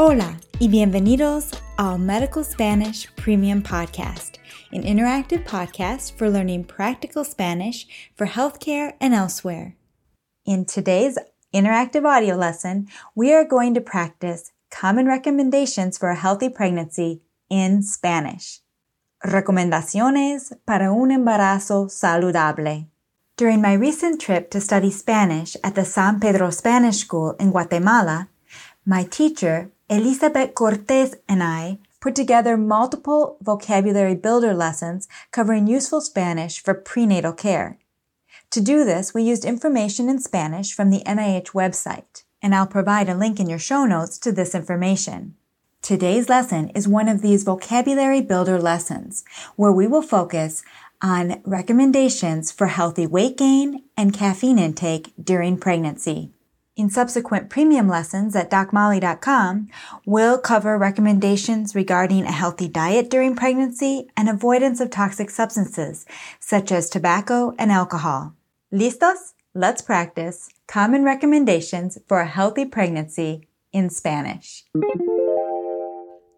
Hola y bienvenidos al Medical Spanish Premium Podcast, an interactive podcast for learning practical Spanish for healthcare and elsewhere. In today's interactive audio lesson, we are going to practice common recommendations for a healthy pregnancy in Spanish. Recomendaciones para un embarazo saludable. During my recent trip to study Spanish at the San Pedro Spanish School in Guatemala, my teacher, Elizabeth Cortez, and I put together multiple vocabulary builder lessons covering useful Spanish for prenatal care. To do this, we used information in Spanish from the NIH website, and I'll provide a link in your show notes to this information. Today's lesson is one of these vocabulary builder lessons where we will focus on recommendations for healthy weight gain and caffeine intake during pregnancy. In subsequent premium lessons at docmolly.com, we'll cover recommendations regarding a healthy diet during pregnancy and avoidance of toxic substances such as tobacco and alcohol. ¿Listos? Let's practice common recommendations for a healthy pregnancy in Spanish.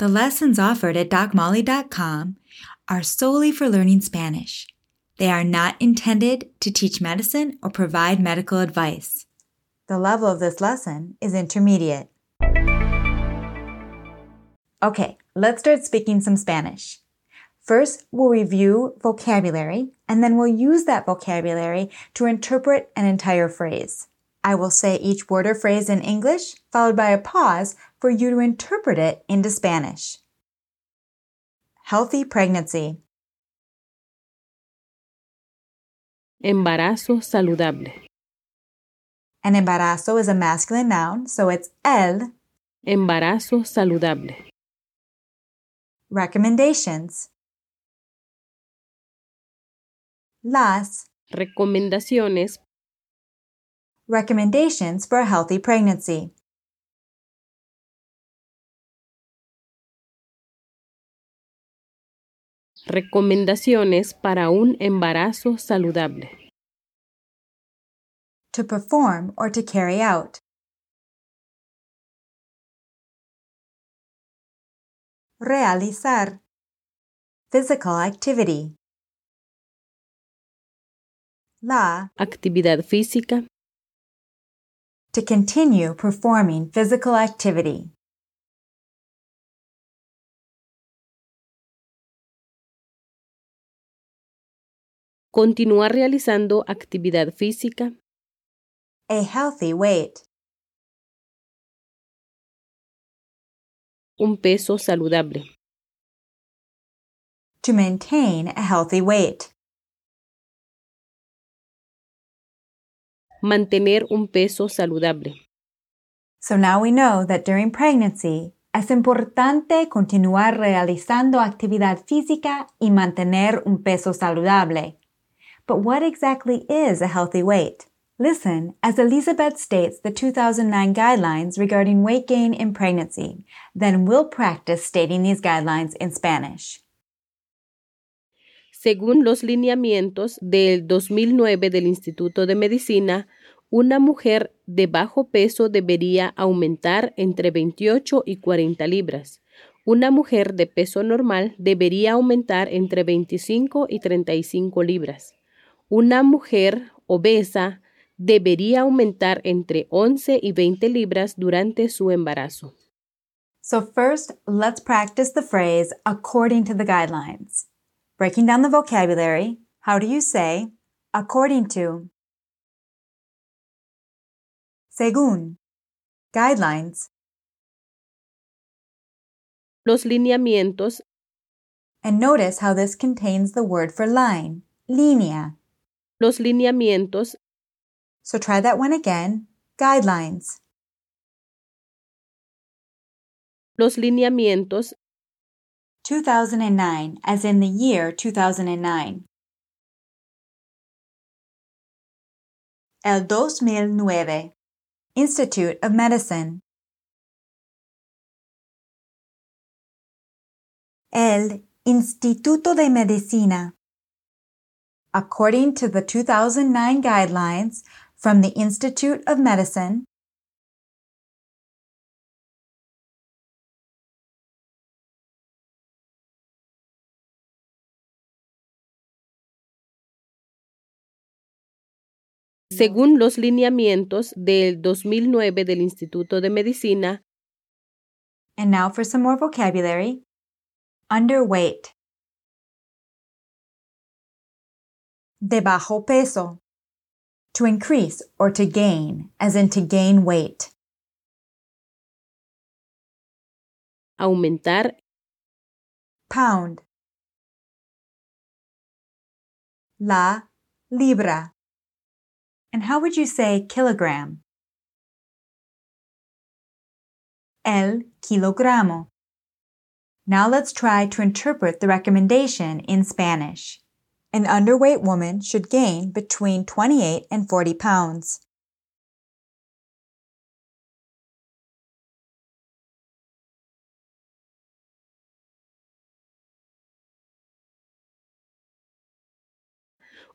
The lessons offered at docmolly.com are solely for learning Spanish. They are not intended to teach medicine or provide medical advice. The level of this lesson is intermediate. Okay, let's start speaking some Spanish. First, we'll review vocabulary, and then we'll use that vocabulary to interpret an entire phrase. I will say each word or phrase in English, followed by a pause for you to interpret it into Spanish. Healthy pregnancy. Embarazo saludable. An embarazo is a masculine noun, so it's el. Embarazo saludable. Recommendations. Las Recomendaciones recommendations for a healthy pregnancy. Recomendaciones para un embarazo saludable. To perform or to carry out. Realizar. Physical activity. La. Actividad física. To continue performing physical activity. Continuar realizando actividad física. A healthy weight. Un peso saludable. To maintain a healthy weight. Mantener un peso saludable. So now we know that during pregnancy es importante continuar realizando actividad física y mantener un peso saludable. But what exactly is a healthy weight? Listen as Elizabeth states the 2009 guidelines regarding weight gain in pregnancy. Then we'll practice stating these guidelines in Spanish. Según los lineamientos del 2009 del Instituto de Medicina, una mujer de bajo peso debería aumentar entre 28 y 40 libras. Una mujer de peso normal debería aumentar entre 25 y 35 libras. Una mujer obesa debería aumentar entre 11 y 20 libras durante su embarazo. So first, let's practice the phrase according to the guidelines. Breaking down the vocabulary, how do you say according to? Según. Guidelines. Los lineamientos And notice how this contains the word for line, línea. Los lineamientos So try that one again. Guidelines. Los lineamientos 2009, as in the year 2009. El 2009. Institute of Medicine. El Instituto de Medicina. According to the 2009 guidelines from the Institute of Medicine, según los lineamientos del 2009 del Instituto de Medicina. And now for some more vocabulary. Underweight. De bajo peso. To increase or to gain, as in to gain weight. aumentar, Pound. La libra. And how would you say kilogram? El kilogramo. Now let's try to interpret the recommendation in Spanish. An underweight woman should gain between 28 and 40 pounds.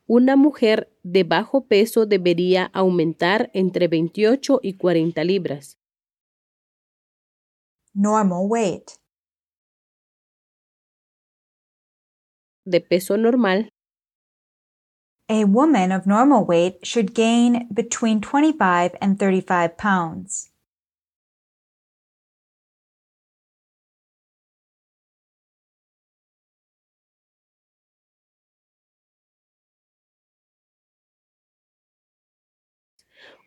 una mujer de bajo peso debería aumentar entre 28 y 40 libras. Normal weight. De peso normal, A woman of normal weight should gain between 25 and 35 pounds.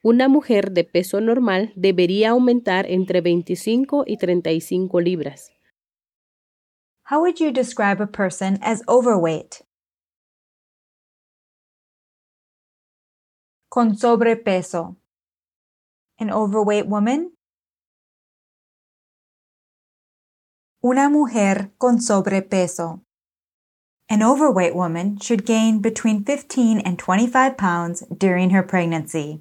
una mujer de peso normal debería aumentar entre 25 y 35 libras. How would you describe a person as overweight? Con sobrepeso. An overweight woman? Una mujer con sobrepeso. An overweight woman should gain between 15 and 25 pounds during her pregnancy.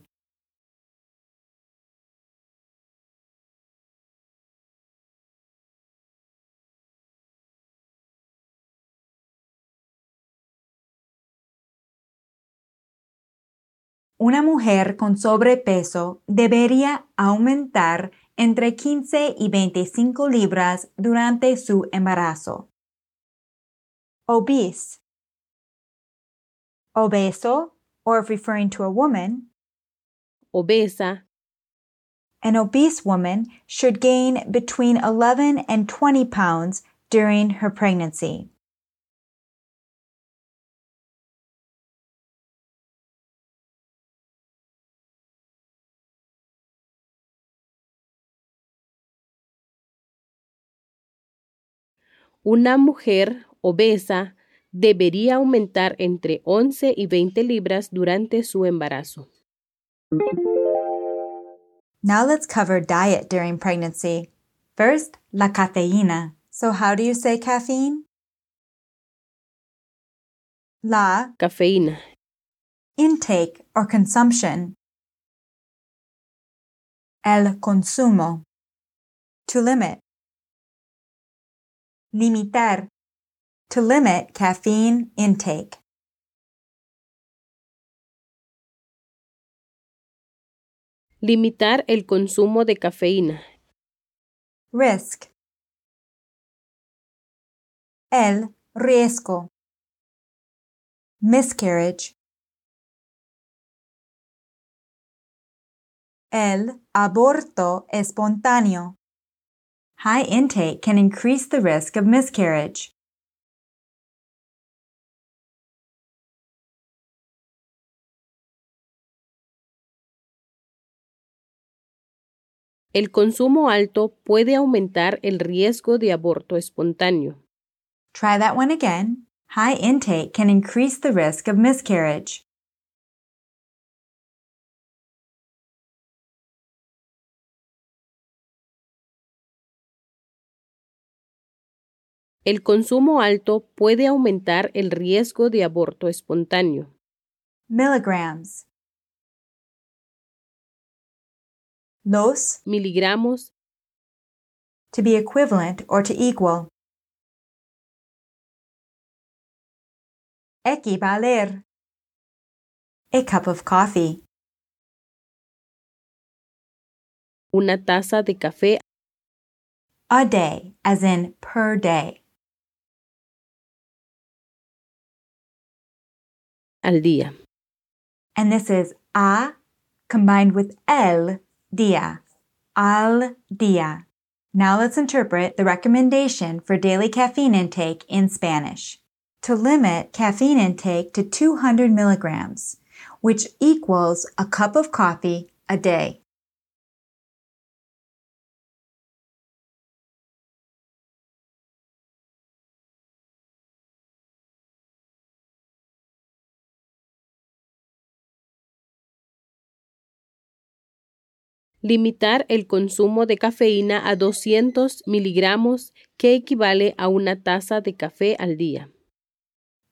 Una mujer con sobrepeso debería aumentar entre 15 y 25 libras durante su embarazo. Obese. Obeso, or if referring to a woman, Obesa, an obese woman should gain between 11 and 20 pounds during her pregnancy. Una mujer obesa debería aumentar entre 11 y 20 libras durante su embarazo. Now let's cover diet during pregnancy. First, la cafeína. So how do you say caffeine? La Cafeína, intake or consumption. El consumo. To limit. Limitar. To limit caffeine intake. limitar el consumo de cafeína. Risk. El riesgo. Miscarriage. El aborto espontáneo. High intake can increase the risk of miscarriage. El consumo alto puede aumentar el riesgo de aborto espontáneo. Try that one again. High intake can increase the risk of miscarriage. El consumo alto puede aumentar el riesgo de aborto espontáneo. Milligrams. Los, Miligramos, to be equivalent or to equal. Equivaler. A cup of coffee. una taza de café A day, as in per day. Al día. And this is A combined with el dia. Al dia. Now let's interpret the recommendation for daily caffeine intake in Spanish. To limit caffeine intake to 200 milligrams, which equals a cup of coffee a day. Limitar el consumo de cafeína a 200 miligramos, que equivale a una taza de café al día.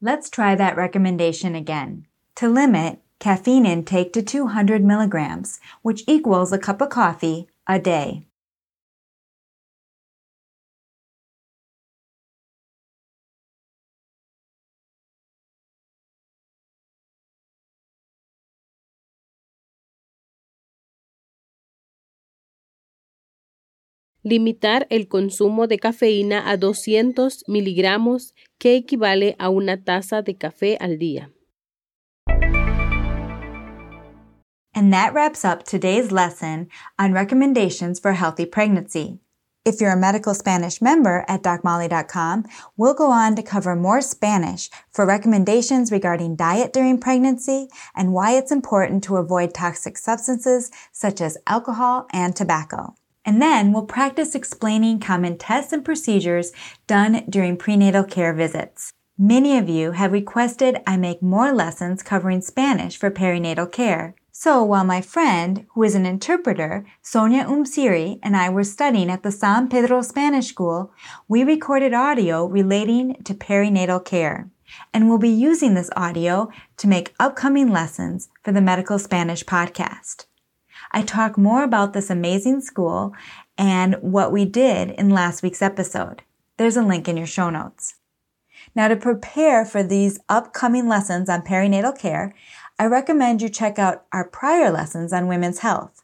Let's try that recommendation again. To limit caffeine intake to 200 milligrams, which equals a cup of coffee a day. Limitar el consumo de cafeína a 200 miligramos, que equivale a una taza de café al día. And that wraps up today's lesson on recommendations for healthy pregnancy. If you're a medical Spanish member at docmolly.com, we'll go on to cover more Spanish for recommendations regarding diet during pregnancy and why it's important to avoid toxic substances such as alcohol and tobacco. And then we'll practice explaining common tests and procedures done during prenatal care visits. Many of you have requested I make more lessons covering Spanish for perinatal care. So while my friend, who is an interpreter, Sonia Umsiri, and I were studying at the San Pedro Spanish School, we recorded audio relating to perinatal care. And we'll be using this audio to make upcoming lessons for the Medical Spanish podcast. I talk more about this amazing school and what we did in last week's episode. There's a link in your show notes. Now, to prepare for these upcoming lessons on perinatal care, I recommend you check out our prior lessons on women's health.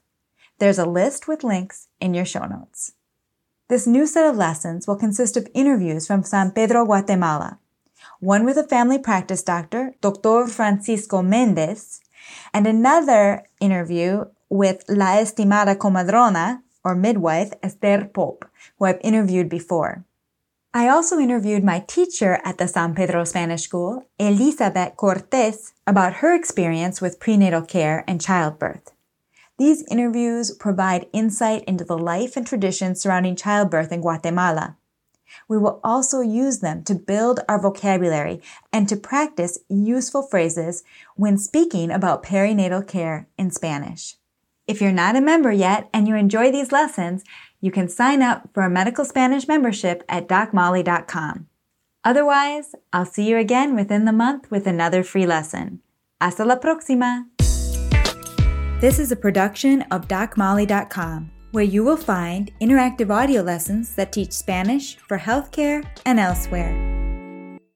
There's a list with links in your show notes. This new set of lessons will consist of interviews from San Pedro, Guatemala, one with a family practice doctor, Dr. Francisco Mendez, and another interview with La Estimada Comadrona, or midwife, Esther Pope, who I've interviewed before. I also interviewed my teacher at the San Pedro Spanish School, Elizabeth Cortez, about her experience with prenatal care and childbirth. These interviews provide insight into the life and traditions surrounding childbirth in Guatemala. We will also use them to build our vocabulary and to practice useful phrases when speaking about perinatal care in Spanish. If you're not a member yet and you enjoy these lessons, you can sign up for a medical Spanish membership at docmolly.com. Otherwise, I'll see you again within the month with another free lesson. Hasta la próxima! This is a production of DocMolly.com, where you will find interactive audio lessons that teach Spanish for healthcare and elsewhere.